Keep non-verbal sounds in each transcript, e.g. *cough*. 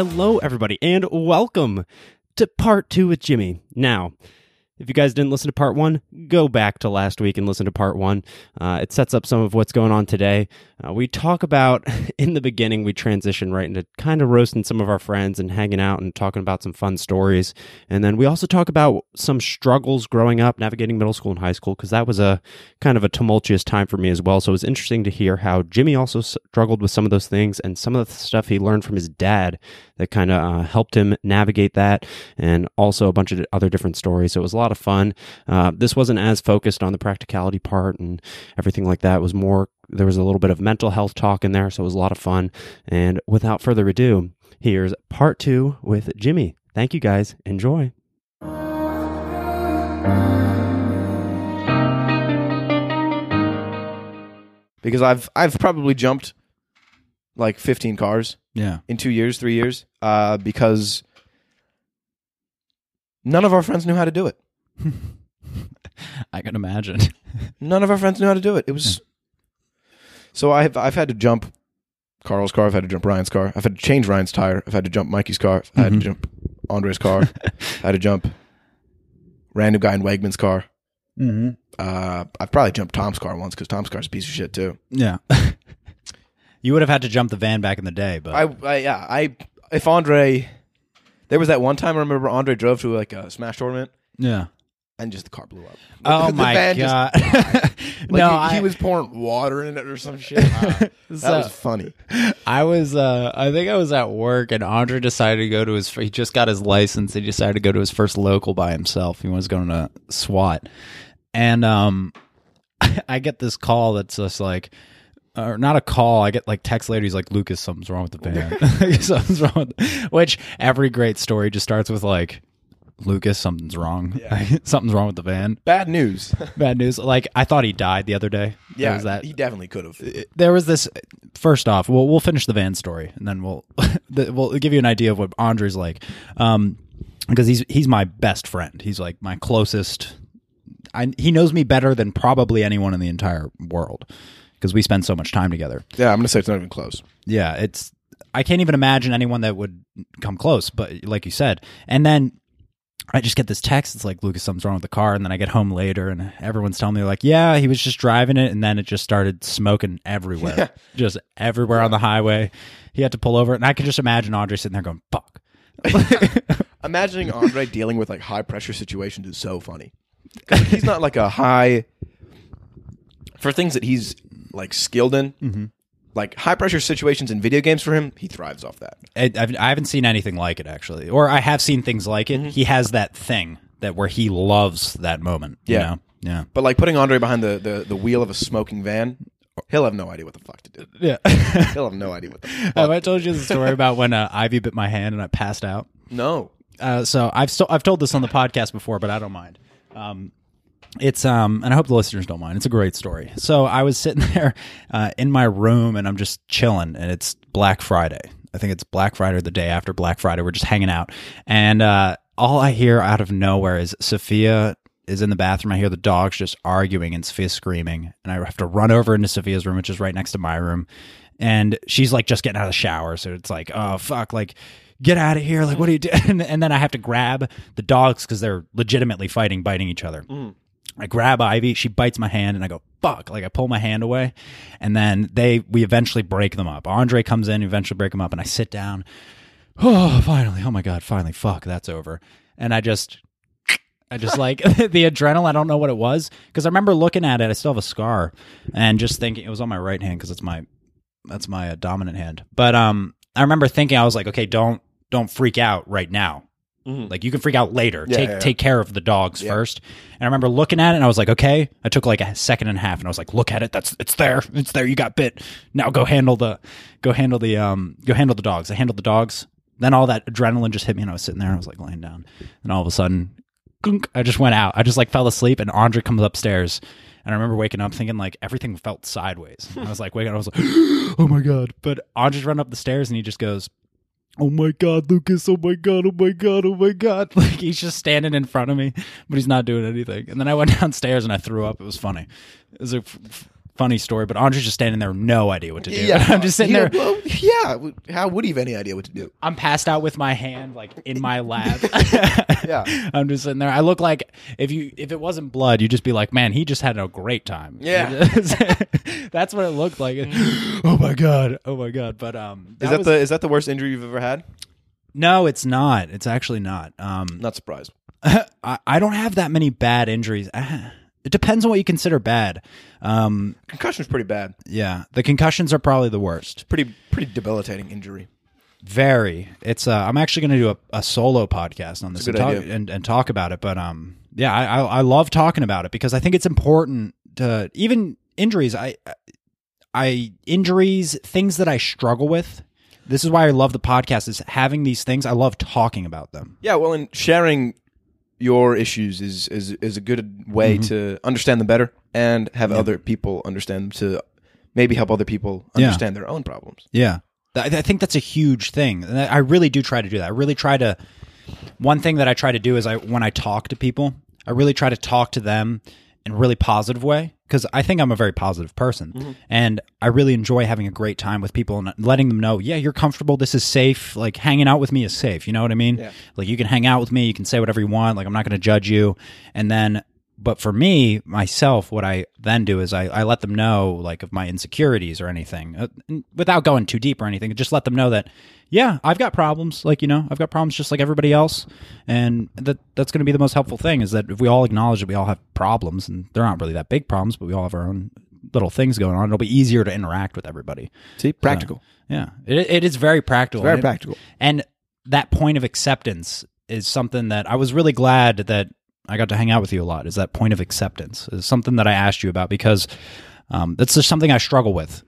Hello, everybody, and welcome to part two with Jimmy. Now, if you guys didn't listen to part one, go back to last week and listen to part one. Uh, it sets up some of what's going on today. Uh, we talk about, *laughs* in the beginning, we transition right into kind of roasting some of our friends and hanging out and talking about some fun stories. And then we also talk about some struggles growing up, navigating middle school and high school, because that was a kind of a tumultuous time for me as well. So it was interesting to hear how Jimmy also struggled with some of those things and some of the stuff he learned from his dad that kind of uh, helped him navigate that, and also a bunch of other different stories. So it was a lot of fun. Uh, this wasn't as focused on the practicality part and everything like that. It was more, there was a little bit of mental health talk in there. So it was a lot of fun. And without further ado, here's part two with Jimmy. Thank you guys. Enjoy. because I've I've probably jumped like 15 cars Yeah. in 2 years, 3 years uh because none of our friends knew how to do it. *laughs* I can imagine. *laughs* None of our friends knew how to do it. It was So I've I've had to jump Carl's car, I've had to jump Ryan's car. I've had to change Ryan's tire. I've had to jump Mikey's car. I've had Mhm. to jump Andre's car. I *laughs* had to jump random guy in Wegman's car. mm-hmm. Uh, I've probably jumped Tom's car once because Tom's car's a piece of shit too. Yeah. You would have had to jump the van back in the day, but I, I yeah, I if Andre, there was that one time I remember Andre drove to like a Smash tournament yeah. and just the car blew up. *laughs* Oh The my van just- god. *laughs* like no, he, I, he was pouring water in it or some shit. *laughs* that was funny. I was uh I think I was at work and Andre decided to go to his he just got his license. He decided to go to his first local by himself. He was going to SWAT. And um I get this call that's just like or not a call. I get like text later. He's like, "Lucas, something's wrong with the van. *laughs* something's wrong." Which every great story just starts with like, "Lucas, something's wrong. *laughs* something's wrong with the van." Bad news. *laughs* Bad news. Like I thought he died the other day. Yeah, was that he definitely could have. there was this first off we'll, we'll finish the van story and then we'll the, we'll give you an idea of what andre's like um because he's he's my best friend he's like my closest I, he knows me better than probably anyone in the entire world because we spend so much time together Yeah, I'm gonna say it's not even close. yeah it's i can't even imagine anyone that would come close but like you said and then I just get this text. It's like, Lucas, something's wrong with the car. And then I get home later and everyone's telling me, like, yeah, he was just driving it. And then it just started smoking everywhere, just everywhere on the highway. He had to pull over. And I can just imagine Andre sitting there going, fuck. *laughs* Imagining Andre dealing with like high pressure situations is so funny. he's not like a high for things that he's like skilled in. Mm-hmm. Like high pressure situations in video games for him, he thrives off that. I, I've, I haven't seen anything like it, actually. Or I have seen things like it. Mm-hmm. He has that thing that where he loves that moment. you Yeah. know? Yeah. But like putting Andre behind the, the, the wheel of a smoking van, he'll have no idea what the fuck to do. *laughs* Yeah. *laughs* He'll have no idea what the *laughs* fuck. have I told you the story about when uh, Ivy bit my hand and I passed out? No. uh, so I've st- I've told this on the podcast before, but I don't mind. Um, it's um, and I hope the listeners don't mind. It's a great story. So I was sitting *laughs* there uh, in my room and I'm just chilling, and it's Black Friday. I think it's Black Friday or the day after Black Friday. We're just hanging out, and uh, all I hear out of nowhere is Sophia is in the bathroom. I hear the dogs just arguing and Sophia screaming, and I have to run over into Sophia's room, which is right next to my room, and she's like just getting out of the shower. So it's like, oh fuck, like get out of here! Like what are you doing? And, *laughs* and then I have to grab the dogs because they're legitimately fighting, biting each other. I grab Ivy, she bites my hand, and I go, fuck. Like I pull my hand away. And then they we eventually break them up. Andre comes in, eventually break them up, and I sit down. *sighs* Oh, finally. Oh my God, finally. Fuck, that's over. And I just I just *laughs* like *laughs* the adrenaline. I don't know what it was. Because I remember looking at it, I still have a scar, and just thinking it was on my right hand because it's my that's my uh, dominant hand. But um I remember thinking I was like, okay, don't don't freak out right now. Like you can freak out later. Yeah, take yeah, yeah. take care of the dogs first. And I remember looking at it and I was like, okay. I took like a second and a half and I was like, look at it. That's it's there. It's there. You got bit. Now go handle the go handle the um go handle the dogs. I handled the dogs. Then all that adrenaline just hit me and I was sitting there and I was like laying down. And all of a sudden, gunk, I just went out. I just like fell asleep and Andre comes upstairs. And I remember waking up thinking like everything felt sideways. I was like waking up, I was like, *gasps* oh my God. But Andre's running up the stairs and he just goes, oh my god lucas oh my god oh my god oh my god. *laughs* Like he's just standing in front of me but he's not doing anything. And then i went *laughs* downstairs and i threw up. It was funny. It was a f- funny story, but Andre's just standing there, no idea what to do. Yeah, *laughs* I'm just sitting yeah, there. well, yeah, how would he have any idea what to do? I'm passed out with my hand like in my lap. *laughs* *laughs* Yeah. I'm just sitting there. I look like if you if it wasn't blood, you'd just be like, man, he just had a great time. Yeah. that's what it looked like. *gasps* oh my god. Oh my god. But um, Is that was- the is that the worst injury you've ever had? no? It's not. It's actually not. Um, Not surprised. I, I don't have that many bad injuries. It depends on what you consider bad. Um, Concussion's pretty bad. yeah, the concussions are probably the worst. Pretty pretty debilitating injury. Very. It's. Uh, I'm actually going to do a, a solo podcast on this and talk, and, and talk about it. But um, yeah, I, I I love talking about it because I think it's important to even injuries. I I injuries things that I struggle with. This is why I love the podcast. Is having these things. I love talking about them. Yeah, well, and sharing your issues is is is a good way Mm-hmm. to understand them better and have other people understand them to maybe help other people Yeah. understand their own problems. Yeah. I, I think that's a huge thing. And I I really do try to do that. I really try to. One thing that I try to do is I when I talk to people, I really try to talk to them in a really positive way because I think I'm a very positive person, mm-hmm. and I really enjoy having a great time with people and letting them know, yeah, you're comfortable. This is safe. Like hanging out with me is safe. You know what I mean? Yeah. Like you can hang out with me. You can say whatever you want. Like I'm not going to judge you. And then but for me myself what i then do is i, I let them know like of my insecurities or anything uh, without going too deep or anything just let them know that yeah i've got problems like you know i've got problems just like everybody else and that that's going to be the most helpful thing is that if we all acknowledge that we all have problems and they're not really that big problems but we all have our own little things going on it'll be easier to interact with everybody See, practical. yeah, it, it is very practical. Very And it- practical. And that point of acceptance is something that I was really glad that I got to hang out with you a lot. Is that point of acceptance is something that I asked you about because um, that's just something I struggle with.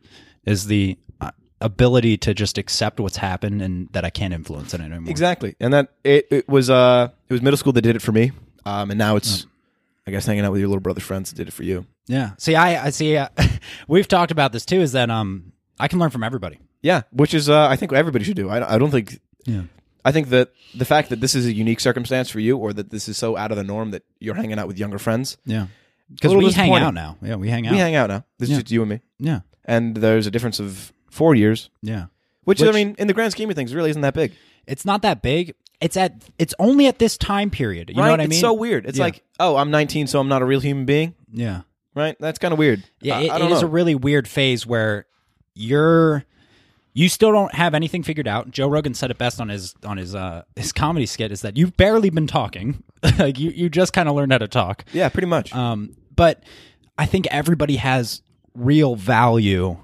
Is the uh, ability to just accept what's happened and that I can't influence it anymore. Exactly, and that it, it was uh it was middle school that did it for me, um, and now it's I guess hanging out with your little brother's friends that did it for you. Yeah. See, I, I see. Uh, *laughs* we've talked about this too. Is that um, I can learn from everybody. Yeah, which is uh, I think everybody should do. I, I don't think Yeah. I think that the fact that this is a unique circumstance for you, or that this is so out of the norm that you're hanging out with younger friends, Yeah. Because we hang out now. Yeah, we hang out. we hang out now. This Yeah. is just you and me, yeah. and there's a difference of four years, Yeah. which, Which- I mean, in the grand scheme of things, really isn't that big. It's not that big. It's at. It's only at this time period. You right? know what I it's mean? so weird. It's Yeah. like, oh, I'm 19, so I'm not a real human being. yeah. Right? That's kind of weird. Yeah. I, It, I it is a really weird phase where you're. You still don't have anything figured out. Joe Rogan said it best on his on his uh his comedy skit is that you've barely been talking. *laughs* like you you just kind of learned how to talk. yeah, pretty much. Um, but I think everybody has real value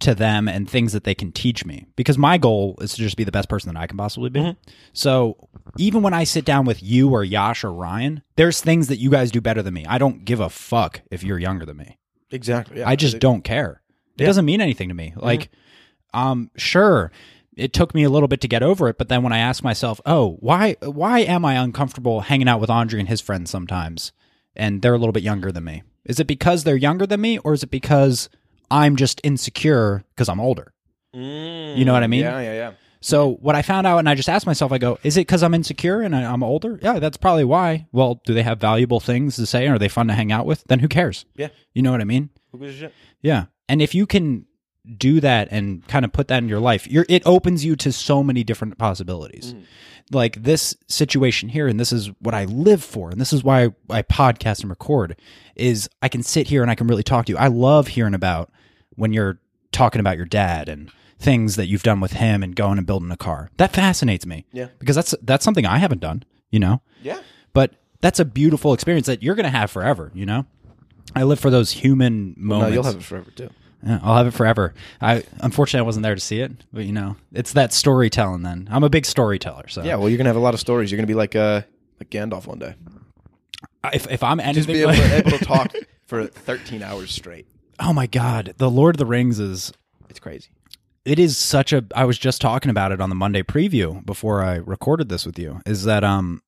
to them and things that they can teach me because my goal is to just be the best person that I can possibly be. So even when I sit down with you or Yash or Ryan, there's things that you guys do better than me. I don't give a fuck if you're younger than me. exactly. Yeah. I just don't care. It doesn't mean anything to me. Like, um, sure, it took me a little bit to get over it, but then when I ask myself, oh, why, why am I uncomfortable hanging out with Andre and his friends sometimes, and they're a little bit younger than me? Is it because they're younger than me, or is it because I'm just insecure because I'm older? You know what I mean? Yeah, yeah, yeah. So what I found out, and I just asked myself, I go, is it because I'm insecure and I, I'm older? Yeah, that's probably why. Well, do they have valuable things to say? Are they fun to hang out with? Then who cares? Yeah. You know what I mean? Who gives a shit? Yeah. And if you can do that and kind of put that in your life, you're, it opens you to so many different possibilities. Mm-hmm. Like this situation here, and this is what I live for, and this is why I podcast and record, is I can sit here and I can really talk to you. I love hearing about when you're talking about your dad and things that you've done with him and going and building a car. That fascinates me. Yeah. Because that's that's something I haven't done, you know? Yeah. But that's a beautiful experience that you're gonna have forever, you know? I live for those human moments. No, moments. you'll have it forever too. I'll have it forever. I unfortunately I wasn't there to see it, but you know, it's that storytelling. Then I'm a big storyteller, so Yeah, well, you're gonna have a lot of stories. You're gonna be like uh like Gandalf one day. if if I'm Just anything, be able like- able to talk *laughs* for 13 hours straight. oh my god, the Lord of the Rings is It's crazy. it is such a. I was just talking about it on the Monday preview before I recorded this with you. Is that um,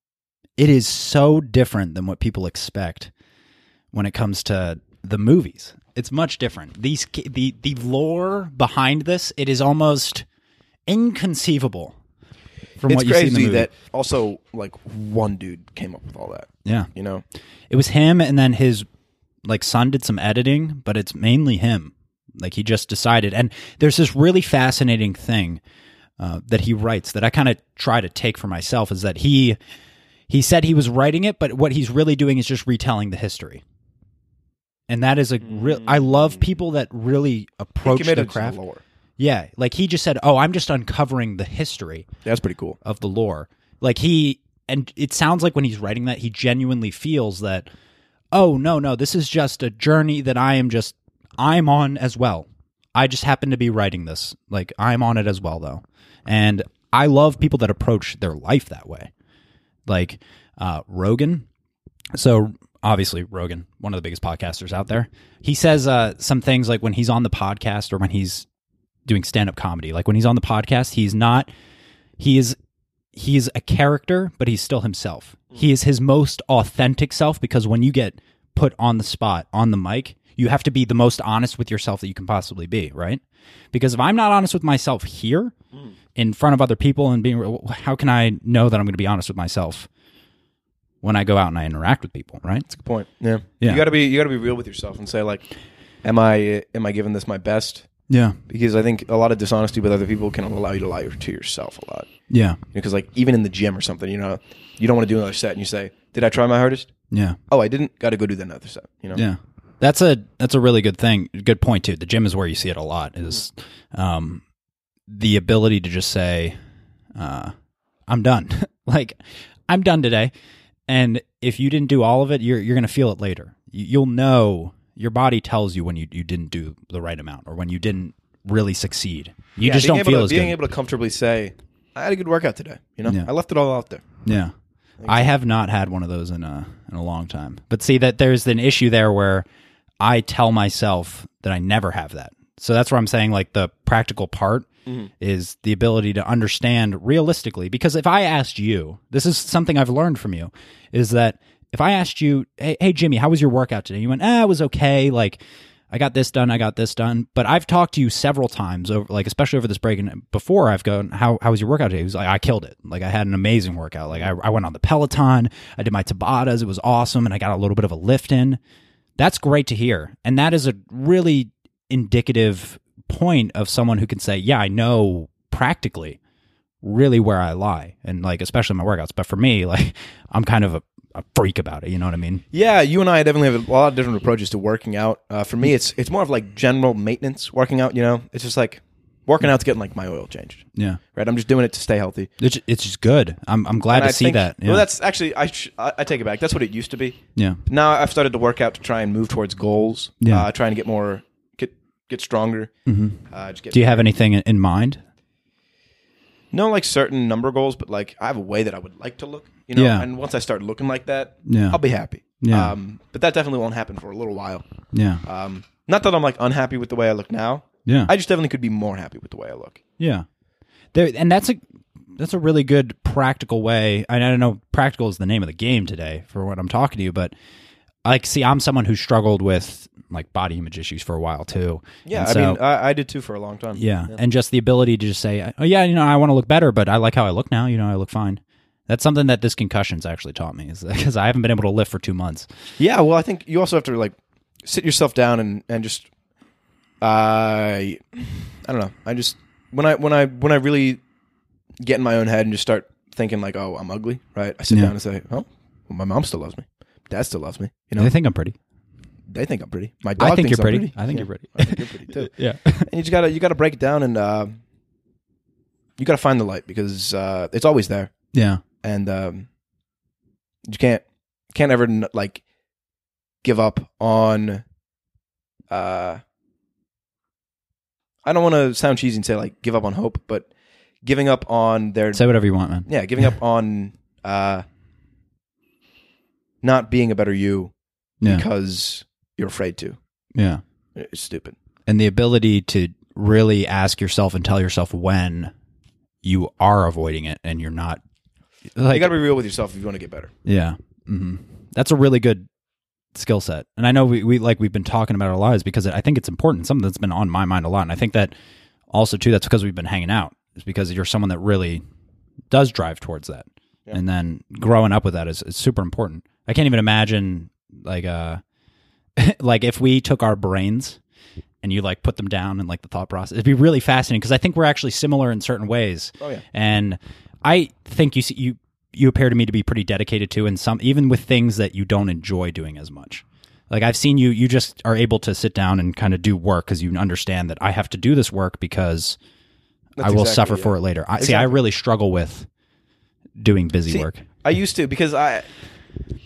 it is so different than what people expect when it comes to the movies. It's much different. These the the lore behind this it is almost inconceivable from It's what you see in the movie. that also like one dude came up with all that. yeah, You know? It was him and then his like son did some editing, but it's mainly him. Like he just decided. And there's this really fascinating thing uh, that he writes that I kind of try to take for myself is that he he said he was writing it, but what he's really doing is just retelling the history. And that is a real. I love people that really approach the to the craft. lore. Yeah, like he just said, "Oh, I'm just uncovering the history That's pretty cool. of the lore." Like he and it sounds like when he's writing that he genuinely feels that, "Oh, no, no, this is just a journey that I am just I'm on as well. I just happen to be writing this. Like I'm on it as well though." And I love people that approach their life that way. Like uh Rogan. So obviously Rogan, one of the biggest podcasters out there. He says uh some things like when he's on the podcast or when he's doing stand-up comedy. Like when he's on the podcast, he's not he is he is a character, but he's still himself. He is his most authentic self because when you get put on the spot on the mic, you have to be the most honest with yourself that you can possibly be, right? Because if I'm not honest with myself here in front of other people and being how can I know that I'm going to be honest with myself when I go out and I interact with people, right? That's a good point. Yeah. Yeah. You gotta be you gotta be real with yourself and say like, am I am I giving this my best? Yeah. Because I think a lot of dishonesty with other people can allow you to lie to yourself a lot. Yeah. Because like even in the gym or something, you know, you don't want to do another set and you say, "Did I try my hardest? Yeah. Oh, I didn't. Got to go do that another set." You know. Yeah. That's a that's a really good thing. Good point too. The gym is where you see it a lot. Is um, the ability to just say, uh, "I'm done." *laughs* like I'm done today. And if you didn't do all of it, you're you're gonna feel it later. You, you'll know. Your body tells you when you, you didn't do the right amount or when you didn't really succeed. You Yeah, just don't feel to, as being good. able to comfortably say, "I had a good workout today." You know, Yeah. I left it all out there. Yeah. I have not had one of those in a in a long time. But see that there's an issue there where I tell myself that I never have that. So that's where I'm saying like the practical part is the ability to understand realistically because if I asked you, this is something I've learned from you is that if I asked you, "Hey, hey Jimmy, how was your workout today?" You went, "Ah, it was okay." Like I got this done, I got this done. But I've talked to you several times over, like especially over this break, and before I've gone, "How how was your workout today?" He was like, "I killed it. Like I had an amazing workout. Like I, I went on the Peloton, I did my Tabatas, it was awesome, and I got a little bit of a lift in." That's great to hear, and that is a really indicative point of someone who can say, "Yeah, I know practically really where I lie," and like especially my workouts. But for me, *laughs* like I'm kind of a, a freak about it. You know what I mean? Yeah, you and I definitely have a lot of different approaches to working out. Uh, for me, it's it's more of like general maintenance working out. You know, it's just like working out's getting like my oil changed. Yeah. Right, I'm just doing it to stay healthy. It's it's just good. I'm I'm glad And to I see think- that. Yeah. Well, that's actually I, sh- I I take it back. That's what it used to be. yeah. Now I've started to work out to try and move towards goals. Yeah. uh, trying to get more get stronger. Mm-hmm. Uh, just get Do you have anything in- in mind? no like certain number goals, but like I have a way that I would like to look. You know, Yeah. and once I start looking like that, Yeah. I'll be happy. Yeah. Um, but that definitely won't happen for a little while. Yeah. Um, not that I'm like unhappy with the way I look now. Yeah. I just definitely could be more happy with the way I look. yeah. There and that's a that's a really good practical way. I don't know practical is the name of the game today for what I'm talking to you, but like see I'm someone who struggled with like body image issues for a while too. Yeah, And I mean, I, I did too for a long time. Yeah. And just the ability to just say, oh, yeah, you know, I want to look better, but I like how I look now. You know, I look fine. That's something that this concussion's actually taught me is *laughs* because I haven't been able to lift for two months. Yeah, well, I think you also have to like sit yourself down and and just uh, I don't know. I just when I when I when I really get in my own head and just start thinking like, oh, I'm ugly, right? I sit Yeah. down and say, oh, well, my mom still loves me, dad still loves me. You know, they think I'm pretty. they think I'm pretty. My dog I think thinks you're I'm pretty. I think Yeah, you're pretty. I think you're pretty *laughs* too. *laughs* Yeah. And you just gotta you gotta break it down and uh, you gotta find the light because uh, it's always there. yeah. and um, you can't can't ever like give up on. Uh, I don't want to sound cheesy and say like give up on hope, but giving up on their Say whatever you want, man. yeah, giving up *laughs* on uh, not being a better you Yeah. because you're afraid to. Yeah. It's stupid. And the ability to really ask yourself and tell yourself when you are avoiding it and you're not like you got to be real with yourself if you want to get better. Yeah. hmm That's a really good skill set. And I know we, we like we've been talking about lot is because I think it's important. Something that's been on my mind a lot. And I think that also too, that's because we've been hanging out. Is because you're someone that really does drive towards that. And then growing up with that is, is super important. I can't even imagine like uh *laughs* like if we took our brains and you like put them down and like the thought process, it'd be really fascinating because I think we're actually similar in certain ways. Oh, yeah. and I think you see, you you appear to me to be pretty dedicated to, and some even with things that you don't enjoy doing as much. Like I've seen you, you just are able to sit down and kind of do work because you understand that I have to do this work because I will exactly suffer it. for it later. I see. I really struggle with doing busy See, work. I used to because I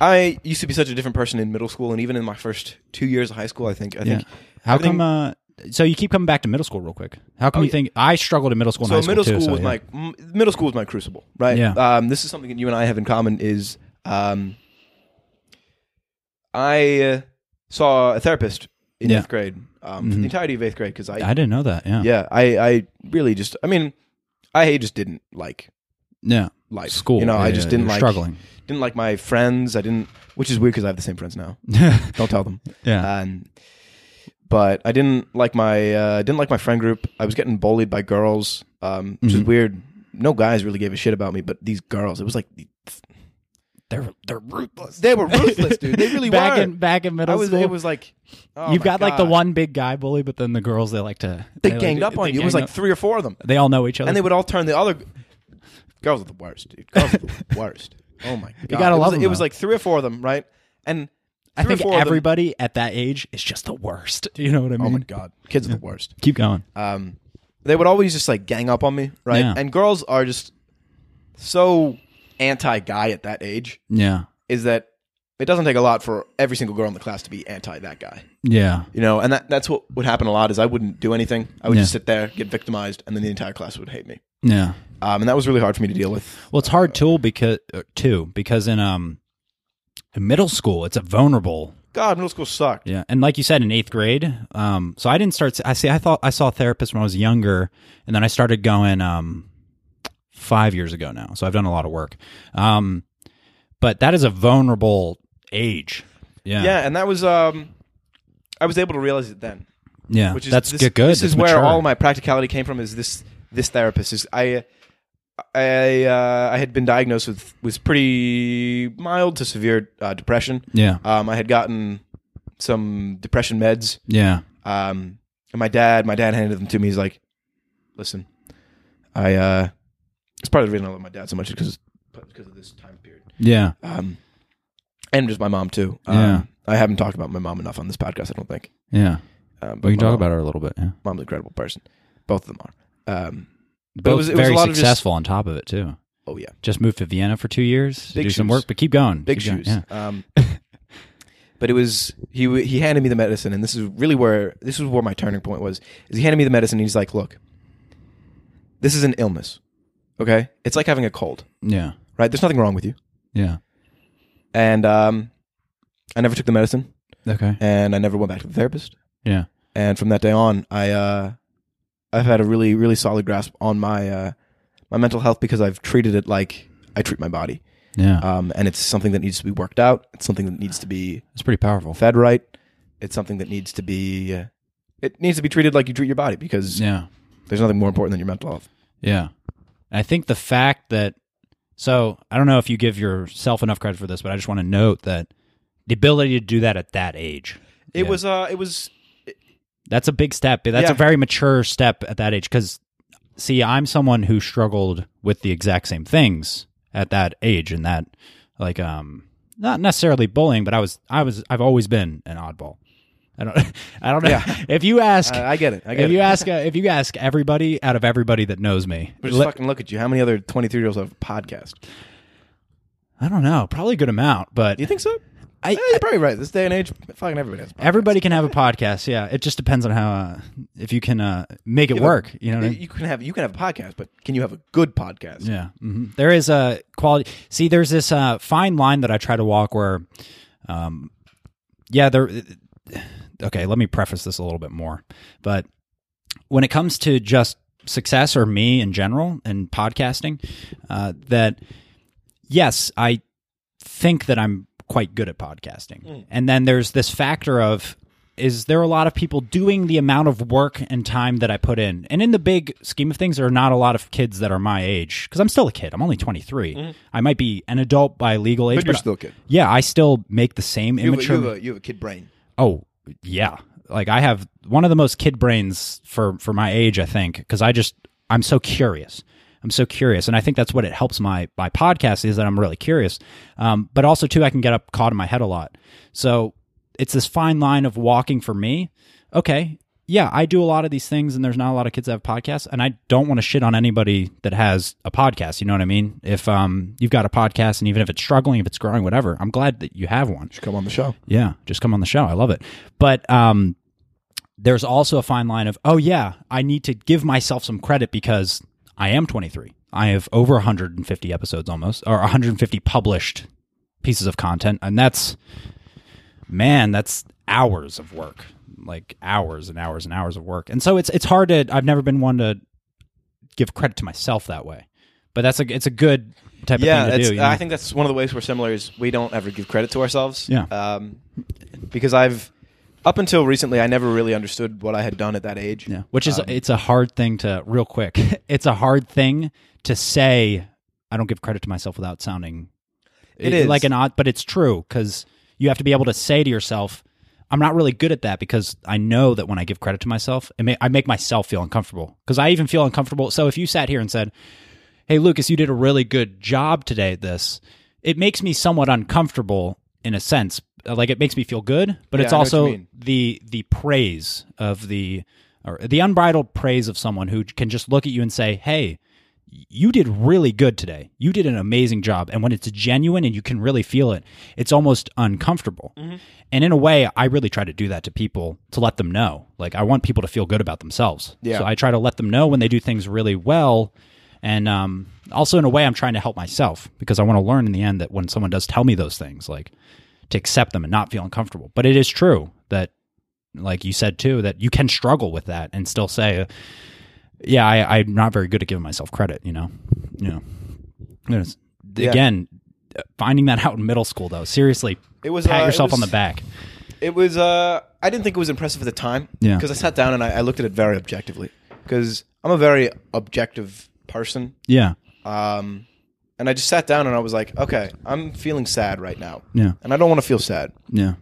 I used to be such a different person in middle school and even in my first two years of high school. I think I Yeah. think How come? Uh, so you keep coming back to middle school real quick. How come Oh, you yeah. think I struggled in middle school and so high school middle too? school so, was yeah. my middle school was my crucible, right? Yeah. Um, this is something that you and I have in common is um, I uh, saw a therapist in eighth grade um, Mhm. the entirety of eighth grade because I, I didn't know that. Yeah. yeah I I really just I mean I just didn't like Yeah. Life School. You know, I Yeah, just didn't you're like struggling. didn't like my friends. I didn't, which is weird because I have the same friends now. *laughs* Don't tell them. yeah. And but I didn't like my uh, didn't like my friend group. I was getting bullied by girls, um, which is Mhm. weird. No guys really gave a shit about me, but these girls, it was like they're they're ruthless. they were ruthless, dude. They *laughs* really back were. in back in middle I was. school. It was like oh You've my got like the God. one big guy bully, but then the girls they like to They, like- ganged up on they you. It was gang like up. three or four of them, they all know each other. and they would all turn the other girls are the worst, dude. Girls are the *laughs* worst. Oh my god, You gotta it love was, them, It was though. like three or four of them, right? And I three or think four of them- everybody at that age is just the worst. Do you know what I mean? Oh my god, kids are the worst. Keep going. um, they would always just like gang up on me, right? Yeah. And girls are just so anti guy at that age Yeah. is that it doesn't take a lot for every single girl in the class to be anti that guy, Yeah. you know. And that that's what would happen a lot is I wouldn't do anything. I would Yeah. just sit there, get victimized, and then the entire class would hate me. Yeah. Um, and that was really hard for me to deal with. Well, it's hard too because uh, too because in um in middle school it's a vulnerable God, middle school sucked. Yeah, and like you said in eighth grade, um, so I didn't start. I see. I thought I saw a therapist when I was younger, and then I started going um, five years ago now. So I've done a lot of work. Um, but that is a vulnerable age. Yeah, Yeah, and that was um, I was able to realize it then. yeah. which is that's this, good. This is where all my practicality came from. Is this this therapist? Is I I uh, I had been diagnosed with was pretty mild to severe uh, depression. yeah, Um, I had gotten some depression meds. yeah, Um, and my dad, my dad handed them to me. He's like, "Listen, I uh, it's part of the reason I love my dad so much because because of this time period. yeah, Um, and just my mom too. Um, Yeah. I haven't talked about my mom enough on this podcast. I don't think. yeah. Um, but We can talk mom- about her a little bit. Yeah, mom's an incredible person. Both of them are. Um, but it was- it was a very of just- successful on top of it too. oh yeah, Just moved to Vienna for two years do some shoes. work, but keep going. big Keep going. shoes. Yeah, Um, *laughs* but it was he he handed me the medicine, and this is really where this is where my turning point was. Is he handed me the medicine? and He's like, "Look, this is an illness. Okay, it's like having a cold, yeah, right? There's nothing wrong with you." yeah. And um, I never took the medicine, Okay. and I never went back to the therapist. Yeah. And from that day on, I uh, I've had a really really solid grasp on my uh, my mental health because I've treated it like I treat my body. Yeah. um, and it's something that needs to be worked out. It's something that needs to be it's pretty powerful. fed right. It's something that needs to be uh, it needs to be treated like you treat your body because Yeah. there's nothing more important than your mental health. Yeah. I think the fact that so I don't know if you give yourself enough credit for this, but I just want to note that the ability to do that at that age. It Yeah. was uh it was That's a big step. That's Yeah. a very mature step at that age cuz see, I'm someone who struggled with the exact same things at that age and that like um not necessarily bullying, but I was I was I've always been an oddball. I don't *laughs* I don't know. Yeah. If you ask I, I get it. I get if it. you ask uh, if you ask everybody out of everybody that knows me, but just li- fucking look at you. How many other 23 year olds have a podcast? I don't know, probably a good amount, but you think so? I, Eh, you're probably right. This day and age, fucking everybody has. A podcast. everybody can have a podcast. Yeah, it just depends on how uh, if you can uh, make it a- work. You know I mean? You can have you can have a podcast, but can you have a good podcast? Yeah, hmm there is a quality. See, there's this uh, fine line that I try to walk where, um, yeah, there. Okay, let me preface this a little bit more, but when it comes to just success or me in general and podcasting, uh, that yes, I think that I'm quite good at podcasting, mm. and then there's this factor of is there a lot of people doing the amount of work and time that I put in? And in the big scheme of things, there are not a lot of kids that are my age because I'm still a kid. I'm only 23. Mm-hmm. I might be an adult by legal age, But you're still a kid. yeah, I still make the same You have, a, immature. you, have a, you have a kid brain. Oh yeah, like I have one of the most kid brains for for my age. I think because I just I'm so curious. I'm so curious, and I think that's what it helps my my podcast is that I'm really curious. Um, but also too, I can get up caught in my head a lot. So it's this fine line of walking for me. Okay, yeah, I do a lot of these things, and there's not a lot of kids that have podcasts, and I don't want to shit on anybody that has a podcast. You know what I mean? If um you've got a podcast, and even if it's struggling, if it's growing, whatever, I'm glad that you have one. Should come on the show. Yeah, just come on the show. I love it. But um, there's also a fine line of, oh, yeah, I need to give myself some credit because I am 23. I have over 150 episodes almost, or 150 published pieces of content. And that's, man, that's hours of work, like hours and hours and hours of work. And so it's, it's hard to, I've never been one to give credit to myself that way. But that's a, it's a good type yeah, of thing to do. you know? I think that's one of the ways we're similar is we don't ever give credit to ourselves. Yeah. Um, because I've up until recently, I never really understood what I had done at that age. Yeah, which is Um, it's a hard thing to real quick. *laughs* it's a hard thing to say. I don't give credit to myself without sounding It is. like an odd, but it's true because you have to be able to say to yourself, "I'm not really good at that," because I know that when I give credit to myself, it may, I make myself feel uncomfortable because I even feel uncomfortable. So if you sat here and said, "Hey, Lucas, you did a really good job today at this," it makes me somewhat uncomfortable in a sense. Like it makes me feel good, but Yeah, it's I know what you also the the praise of the or the unbridled praise of someone who can just look at you and say, "Hey, you did really good today. You did an amazing job." And when it's genuine and you can really feel it, it's almost uncomfortable. Mm-hmm. And in a way, I really try to do that to people to let them know. Like I want people to feel good about themselves. Yeah. So I try to let them know when they do things really well. And um, also, in a way, I'm trying to help myself because I want to learn in the end that when someone does tell me those things, like to accept them and not feel uncomfortable. But it is true that, like you said too, that you can struggle with that and still say, "Yeah, I, I'm not very good at giving myself credit." You know, you know. It's- Yeah. Again, finding that out in middle school, though, seriously, It was pat uh, yourself on the back. It was. Uh, I didn't think it was impressive at the time. Yeah. Because I sat down and I, I looked at it very objectively. Because I'm a very objective person. Yeah, Um, and I just sat down and I was like, okay, I'm feeling sad right now, yeah, and I don't want to feel sad. yeah.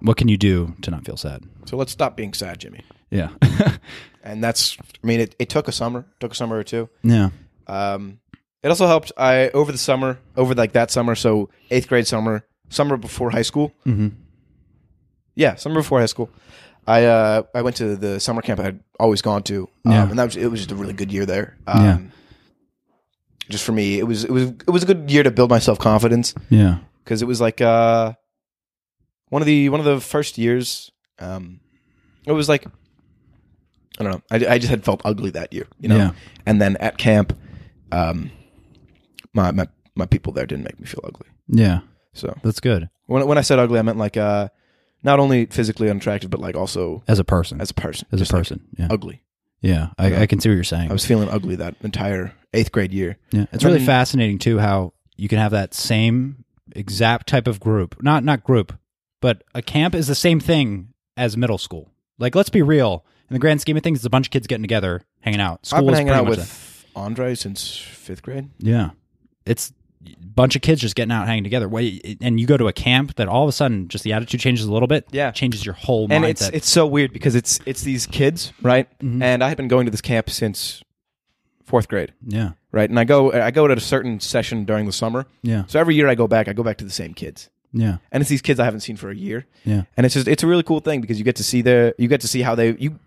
What can you do to not feel sad? So let's stop being sad, Jimmy. Yeah, *laughs* And that's. I mean, it, it took a summer. Took a summer or two. yeah, Um, it also helped. I over the summer, over like that summer, so eighth grade summer, summer before high school. mm-hmm. Yeah, summer before high school. I uh, I went to the summer camp I had always gone to, um, Yeah. and that was it was just a really good year there. Um, Yeah. Just for me, it was it was it was a good year to build my self confidence yeah, because it was like uh, one of the one of the first years. Um, it was like I don't know. I, I just had felt ugly that year, you know. Yeah. And then at camp, um, my my my people there didn't make me feel ugly. yeah. So That's good when when I said ugly, I meant like uh, not only physically unattractive, but like also as a person. as a person. as a Just, like, person, yeah, ugly. Yeah. I, Yeah. I can see what you're saying. I was feeling ugly that entire eighth grade year. Yeah, it's really mean- fascinating too how you can have that same exact type of group. Not not group, but a camp is the same thing as middle school. Like, let's be real. In the grand scheme of things, it's a bunch of kids getting together, hanging out. School I've been is hanging out with Andre since fifth grade. yeah. It's bunch of kids just getting out, hanging together. Wait, and you go to a camp that all of a sudden just the attitude changes a little bit. Yeah. changes your whole and mindset. it's it's so weird because it's it's these kids, right? Mhm. And I had been going to this camp since fourth grade, yeah, right? And I go I go to a certain session during the summer. yeah, So every year I go back, I go back to the same kids, yeah, and it's these kids I haven't seen for a year, yeah. and it's just it's a really cool thing because you get to see their you get to see how they you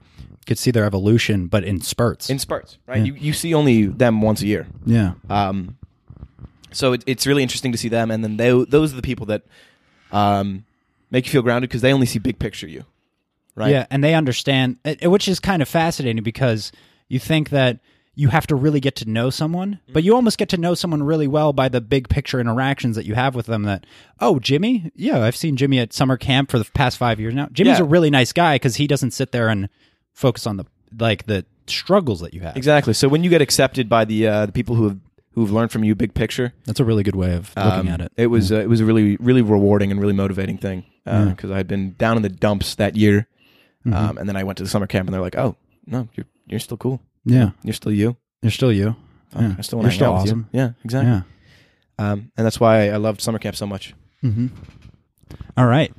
Could see their evolution, but in spurts. in spurts, right? Yeah. You you see only them once a year. yeah, Um, so it, it's really interesting to see them, and then they, those are the people that um, make you feel grounded because they only see big picture you, right? Yeah, and they understand, uh, which is kind of fascinating because you think that you have to really get to know someone, Mm-hmm. but you almost get to know someone really well by the big picture interactions that you have with them. That, oh, Jimmy, yeah, I've seen Jimmy at summer camp for the past five years now. Jimmy's Yeah. a really nice guy because he doesn't sit there and focus on the like the struggles that you have. exactly. So when you get accepted by the uh, the people who have who've learned from you big picture, That's a really good way of looking um, at it. It was uh, it was a really really rewarding and really motivating thing Yeah. because I had been down in the dumps that year, Mhm. um, and then I went to the summer camp, and they're like, "Oh, no, you're you're still cool. yeah, You're still you. you're still you. Yeah. I still want You're to hang still out with awesome. you. Yeah, exactly. Yeah. Um, and that's why I loved summer camp so much. Mm-hmm. All right.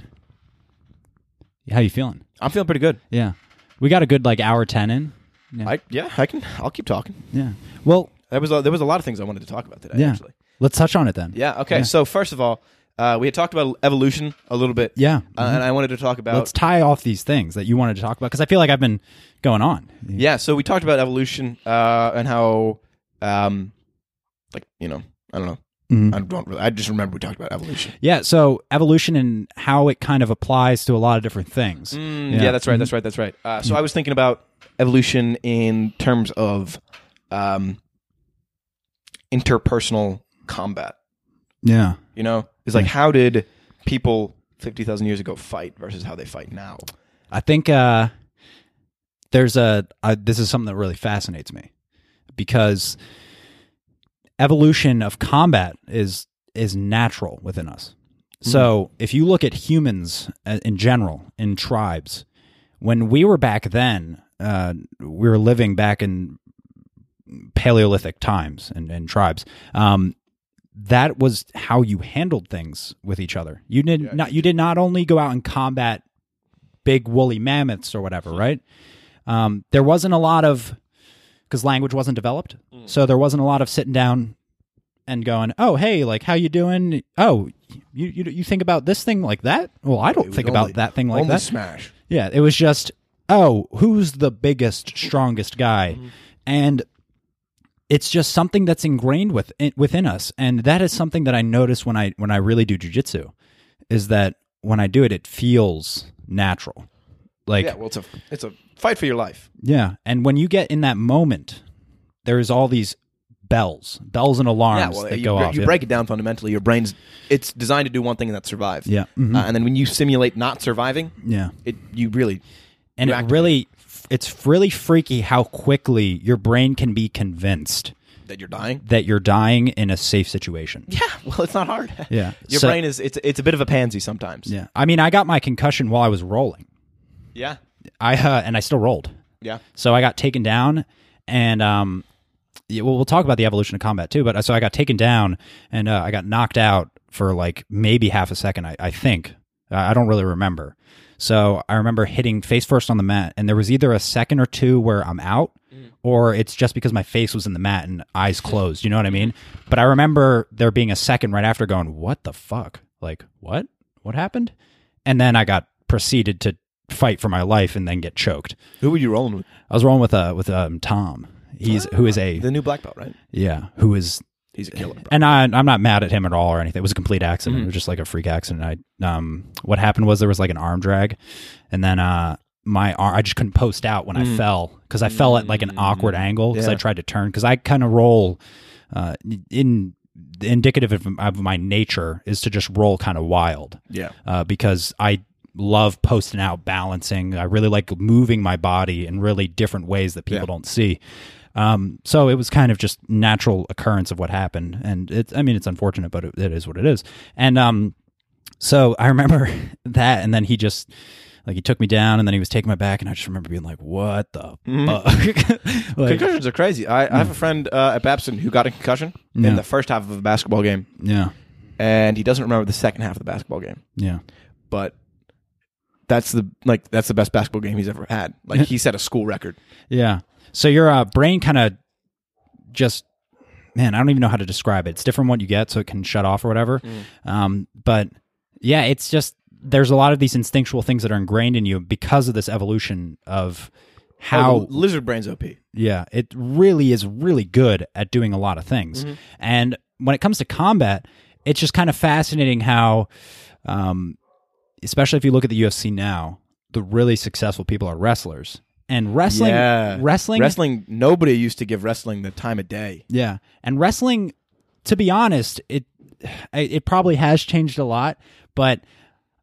how you feeling? I'm feeling pretty good. Yeah, we got a good like hour ten in. Yeah. I yeah, I can. I'll keep talking. Yeah. Well, There was a, there was a lot of things I wanted to talk about today. Yeah. Actually. let's touch on it then. Yeah. Okay. Yeah. So first of all, uh, we had talked about evolution a little bit. Yeah. Uh, and I wanted to talk about let's tie off these things that you wanted to talk about because I feel like I've been going on. Yeah, so we talked about evolution uh, and how, um, like you know, I don't know, Mhm. I don't really. I just remember we talked about evolution. Yeah. So evolution and how it kind of applies to a lot of different things. Mm, Yeah. yeah. that's right. That's right. That's right. Uh, so I was thinking about evolution in terms of um, interpersonal combat. Yeah. You know, it's like how did people fifty thousand years ago fight versus how they fight now? I think uh, there's a this is something that really fascinates me because evolution of combat is is natural within us. So if you look at humans uh, in general in tribes, when we were back then, uh, we were living back in Paleolithic times and, and tribes. Um, that was how you handled things with each other. You did Yeah, not. You did not only go out and combat big woolly mammoths or whatever, right? Um, there wasn't a lot of because language wasn't developed, so there wasn't a lot of sitting down and going, "Oh, hey, like how you doing? Oh, you you you think about this thing like that? Well, I don't think only- about that thing like that." smash. Yeah, it was just, oh, who's the biggest, strongest guy? And it's just something that's ingrained with within us, and that is something that I notice when I when I really do jujitsu, is that when I do it, it feels natural. Like Yeah, well, it's a it's a fight for your life. yeah, and when you get in that moment, there's all these bells, bells and alarms Yeah, well, that you, go bre- off. you yeah. break it down fundamentally. Your brain's it's designed to do one thing and that's survive. Yeah, mhm. Uh, and then when you simulate not surviving, yeah, it you really and you it activate really, it's really freaky how quickly your brain can be convinced that you're dying. that you're dying in a safe situation. Yeah, *laughs* well, it's not hard. *laughs* Yeah. your So- brain is it's it's a bit of a pansy sometimes. Yeah. I mean, I got my concussion while I was rolling. yeah, I uh, and I still rolled. yeah. So I got taken down and um yeah, well, we'll talk about the evolution of combat too, but uh, so I got taken down and uh, I got knocked out for like maybe half a second, I, I think. I I don't really remember. So I remember hitting face first on the mat, and there was either a second or two where I'm out, or it's just because my face was in the mat and eyes *laughs* closed. You know what I mean? But I remember there being a second right after going, What the fuck? Like, what? What happened? And then I got proceeded to fight for my life and then get choked. Who were you rolling with? I was rolling with uh with um Tom. He's who is a The new black belt, right? yeah who is He's a killer. Bro. and I I'm not mad at him at all or anything. It was a complete accident. Mm-hmm. It was just like a freak accident. I um what happened was there was like an arm drag, and then uh my arm I just couldn't post out when I fell because I fell at like an awkward angle because I Mm. Tried to turn because I kind of roll uh in indicative of, of my nature is to just roll kind of wild yeah, uh, because I love posting out, balancing. I really like moving my body in really different ways that people Yeah. don't see. Um, so it was kind of just natural occurrence of what happened, and it's I mean it's unfortunate, but it, it is what it is. And um, so I remember *laughs* that, and then he just like he took me down, and then he was taking my back, and I just remember being like, "What the Mm-hmm. fuck?" *laughs* like, concussions are crazy. I, I have a friend uh, at Babson who got a concussion Yeah. in the first half of a basketball game, yeah, and he doesn't remember the second half of the basketball game. yeah, But that's the like that's the best basketball game he's ever had. Like he set a school record. yeah. So your uh, brain kind of just man, I don't even know how to describe it. It's different what you get, so it can shut off or whatever. Um, but yeah, it's just there's a lot of these instinctual things that are ingrained in you because of this evolution of how Oh, lizard brains OP. yeah, it really is really good at doing a lot of things. And when it comes to combat, it's just kind of fascinating how, um, especially if you look at the UFC now, the really successful people are wrestlers. And wrestling, yeah, wrestling, wrestling. Nobody used to give wrestling the time of day. yeah, and wrestling. To be honest, it it probably has changed a lot, but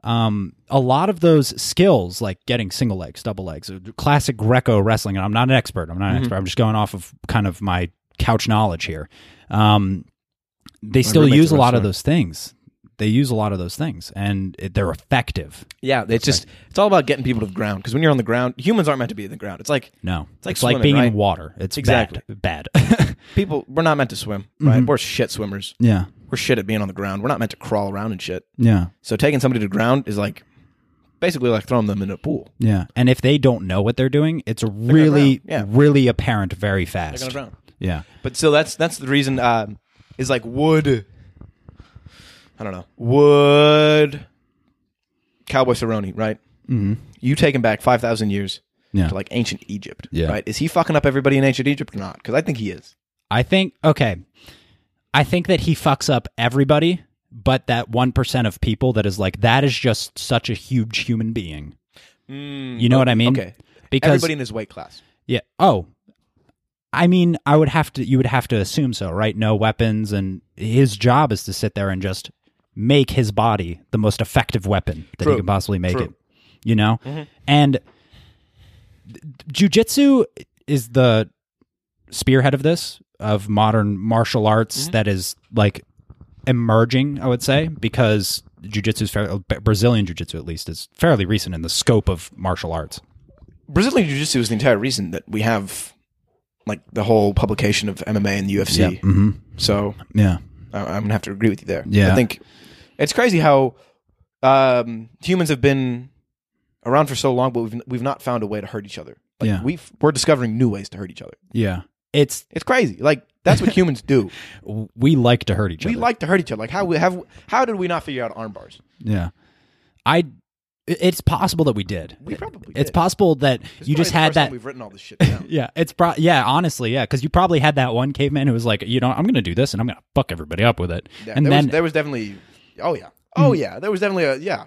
um, a lot of those skills, like getting single legs, double legs, uh, classic Greco wrestling, and I'm not an expert. I'm not an expert. I'm just going off of kind of my couch knowledge here. Um, they still use a lot of those things. They use a lot of those things, and it, they're effective. Yeah, it's just it's all about getting people to the ground because when you're on the ground, humans aren't meant to be in the ground. It's like No, It's like it's like swimming, being right? in water. It's Exactly. bad. Bad. *laughs* people we're not meant to swim, right? We're shit swimmers. yeah. We're shit at being on the ground. We're not meant to crawl around and shit. Yeah. So taking somebody to the ground is like basically like throwing them in a pool. Yeah. And if they don't know what they're doing, it's really, drown. Yeah. really apparent very They're fast. gonna drown. Yeah. But still, that's that's the reason. Um, is like would I don't know would Cowboy Cerrone right? hmm You take him back five thousand years Yeah. to like ancient Egypt, Yeah. right? Is he fucking up everybody in ancient Egypt or not? Because I think he is. I think, okay. I think that he fucks up everybody, but that 1% of people that is like, that is just such a huge human being. You know what I mean? Okay, Because, everybody in his weight class. yeah. Oh, I mean, I would have to, you would have to assume so, right? No weapons. And his job is to sit there and just make his body the most effective weapon that True. he can possibly make True. it. You know? Mhm. And jujitsu is the spearhead of this of modern martial arts Mm-hmm. that is like emerging i would say because jiu-jitsu is fairly, brazilian jiu-jitsu at least is fairly recent in the scope of martial arts Brazilian Jiu Jitsu is the entire reason that we have like the whole publication of MMA and the UFC. hmm So yeah I- I'm gonna have to agree with you there. Yeah. I think it's crazy how um, humans have been around for so long, but we've we've not found a way to hurt each other. Like, Yeah. we've we're discovering new ways to hurt each other. yeah it's It's crazy. Like that's what *laughs* humans do. we like to hurt each We other We like to hurt each other. Like how we have how did we not figure out arm bars? yeah i it's possible that we did We probably it's did. possible that you just had that We've written all this shit *laughs* down. Yeah, it's pro. Yeah, honestly, yeah, because you probably had that one caveman who was like, you know, I'm going to do this and I'm going to fuck everybody up with it, Yeah, and there then was, there was definitely oh yeah oh yeah there was definitely a yeah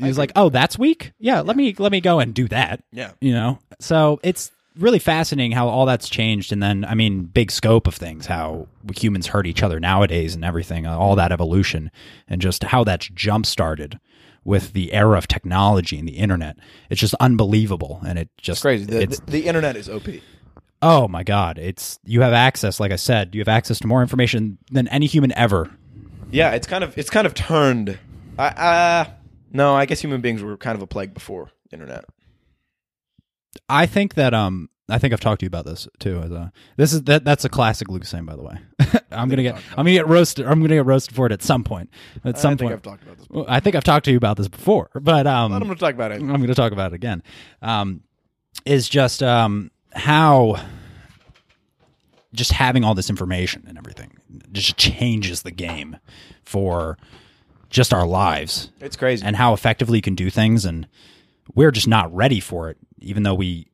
he was like, oh, that's weak. Yeah, let me let me go and do that. yeah You know, so it's really fascinating how all that's changed, and then I mean, big scope of things, how humans hurt each other nowadays, and everything, uh, all that evolution, and just how that's jump started with the era of technology and the internet. It's just unbelievable, and it just it's crazy. The, it's the, the internet is op. Oh my god, it's you have access like I said, you have access to more information than any human ever. Yeah, it's kind of it's kind of turned. I uh, no, I guess human beings were kind of a plague before internet. I think that um I think I've talked to you about this too. As a, this is that that's a classic Luke saying by the way. *laughs* I'm going to get I'm to get roasted I'm to get roasted for it at some point. At some I think point. I've talked about this. Well, I think I've talked to you about this before, *laughs* but um I'm going to talk about it. I'm going to talk about it again. Um, is just um, how just having all this information and everything just changes the game for just our lives It's crazy. and how effectively you can do things, and we're just not ready for it, even though we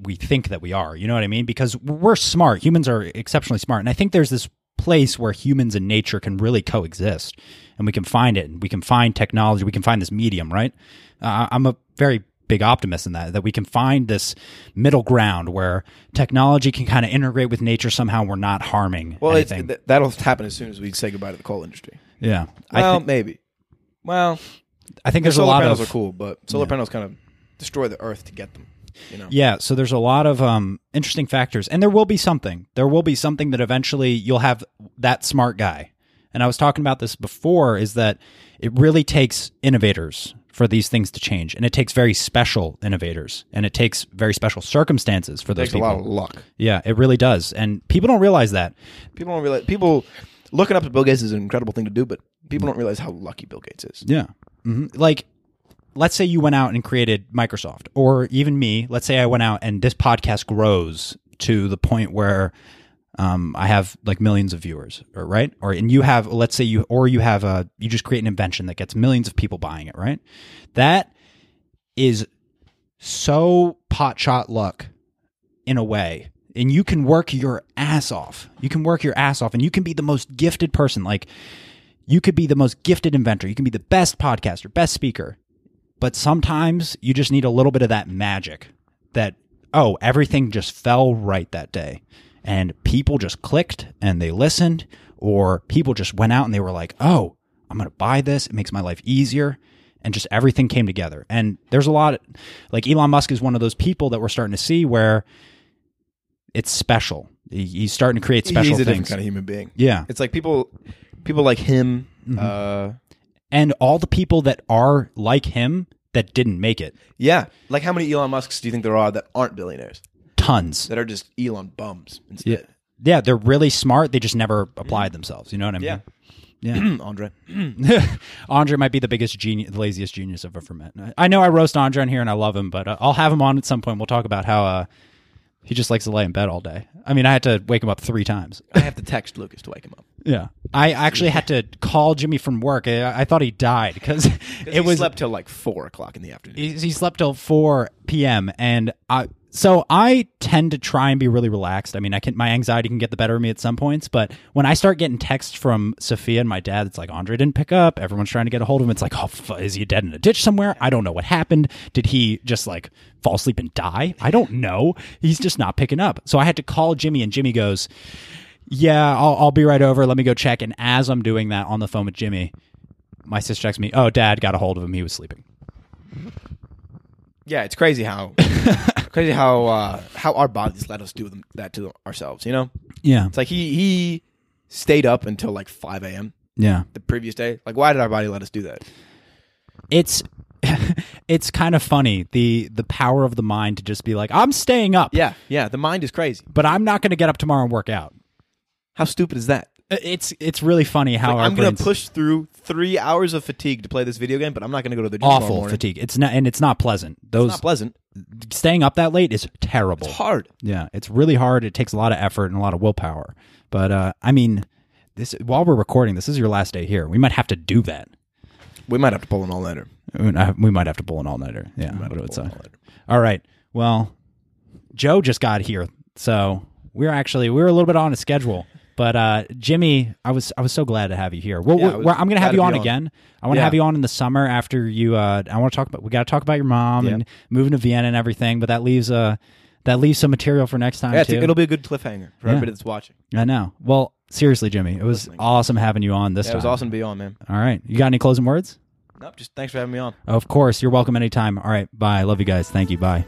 we think that we are. You know what I mean? Because we're smart. Humans are exceptionally smart, and I think there's this place where humans and nature can really coexist, and we can find it, and we can find technology, we can find this medium. Right? Uh, I'm a very big optimist in that that we can find this middle ground where technology can kind of integrate with nature somehow. We're not harming well, anything. th- that'll happen as soon as we say goodbye to the coal industry. yeah, I, Well, thi- maybe. Well, I think the there's a lot solar panels of are cool, but solar Yeah. panels kind of destroy the earth to get them. You know. Yeah, so there's a lot of um, interesting factors, and there will be something. There will be something that eventually you'll have that smart guy. And I was talking about this before. Is that it really takes innovators for these things to change, and it takes very special innovators, and it takes very special circumstances for those. It takes a people. lot of luck. yeah, it really does, and people don't realize that. People don't realize. People looking up to Bill Gates is an incredible thing to do, but people don't realize how lucky Bill Gates is. Yeah. hmm Like, let's say you went out and created Microsoft, or even me. Let's say I went out and this podcast grows to the point where um, I have like millions of viewers, or right? Or and you have, let's say you, or you have a, you just create an invention that gets millions of people buying it, right? That is so pot shot luck in a way. And you can work your ass off. You can work your ass off, and you can be the most gifted person. Like, you could be the most gifted inventor. You can be the best podcaster, best speaker. But sometimes you just need a little bit of that magic that, oh, everything just fell right that day. And people just clicked and they listened, or people just went out and they were like, oh, I'm going to buy this. It makes my life easier. And just everything came together. And there's a lot, like Elon Musk is one of those people that we're starting to see where it's special. He's starting to create special He's a different things. kind of human being. yeah. It's like people, people like him. Mm-hmm. Uh, and all the people that are like him that didn't make it yeah, like how many Elon Musks do you think there are that aren't billionaires tons that are just Elon bums yeah instead? yeah they're really smart they just never applied themselves you know what i mean Yeah. Yeah. *clears throat* Andre. *clears throat* Andre might be the biggest genius, the laziest genius I've ever met. I know I roast Andre on here and I love him, but uh, I'll have him on at some point. We'll talk about how uh, he just likes to lay in bed all day. I mean, I had to wake him up three times. I have to text Lucas to wake him up. Yeah, I actually had to call Jimmy from work. I, I thought he died because *laughs* it He was slept till like four o'clock in the afternoon. he, he slept till 4 p.m. and I so I tend to try and be really relaxed. I mean, I can my anxiety can get the better of me at some points, but when I start getting texts from Sophia and my dad, it's like Andre didn't pick up. Everyone's trying to get a hold of him. It's like, oh, f- is he dead in a ditch somewhere? I don't know what happened. Did he just like fall asleep and die? I don't know. He's just not picking up. So I had to call Jimmy, and Jimmy goes, "Yeah, I'll, I'll be right over. Let me go check." And as I'm doing that on the phone with Jimmy, my sister texts me, "Oh, Dad got a hold of him. He was sleeping." Yeah, it's crazy how *laughs* crazy how uh, how our bodies let us do them, that to ourselves. You know, Yeah, it's like he he stayed up until like five a.m. yeah. the previous day. Like, why did our body let us do that? it's *laughs* it's kind of funny the the power of the mind to just be like i'm staying up Yeah, yeah. The mind is crazy. but i'm not going to get up tomorrow and work out How stupid is that? It's it's really funny how Like, I'm gonna push through three hours of fatigue to play this video game, but I'm not gonna go to the gym awful fatigue. It's not and it's not pleasant. Those It's not pleasant. staying up that late is terrible. It's hard. yeah it's really hard. It takes a lot of effort and a lot of willpower. But uh i mean this while we're recording this is your last day here. We might have to do that. We might have to pull an all nighter. we might have to pull an all-nighter. Yeah what it would say? All right. Well, Joe just got here, so we're actually we were a little bit on a schedule. But uh, Jimmy, I was I was so glad to have you here. Well, Yeah, we're, I'm going to have you on on. again. I want to Yeah. have you on in the summer after you. Uh, I want to talk about. We got to talk about your mom Yeah. and moving to Vienna and everything. But that leaves uh that leaves some material for next time too. it'll be a good cliffhanger for everybody that's watching. I know. Well, seriously, Jimmy, it was awesome having you on this Yeah, it was awesome to be on, man. All right, you got any closing words? Nope, just thanks for having me on. Of course, you're welcome anytime. All right, bye. Love you guys. Thank you. Bye.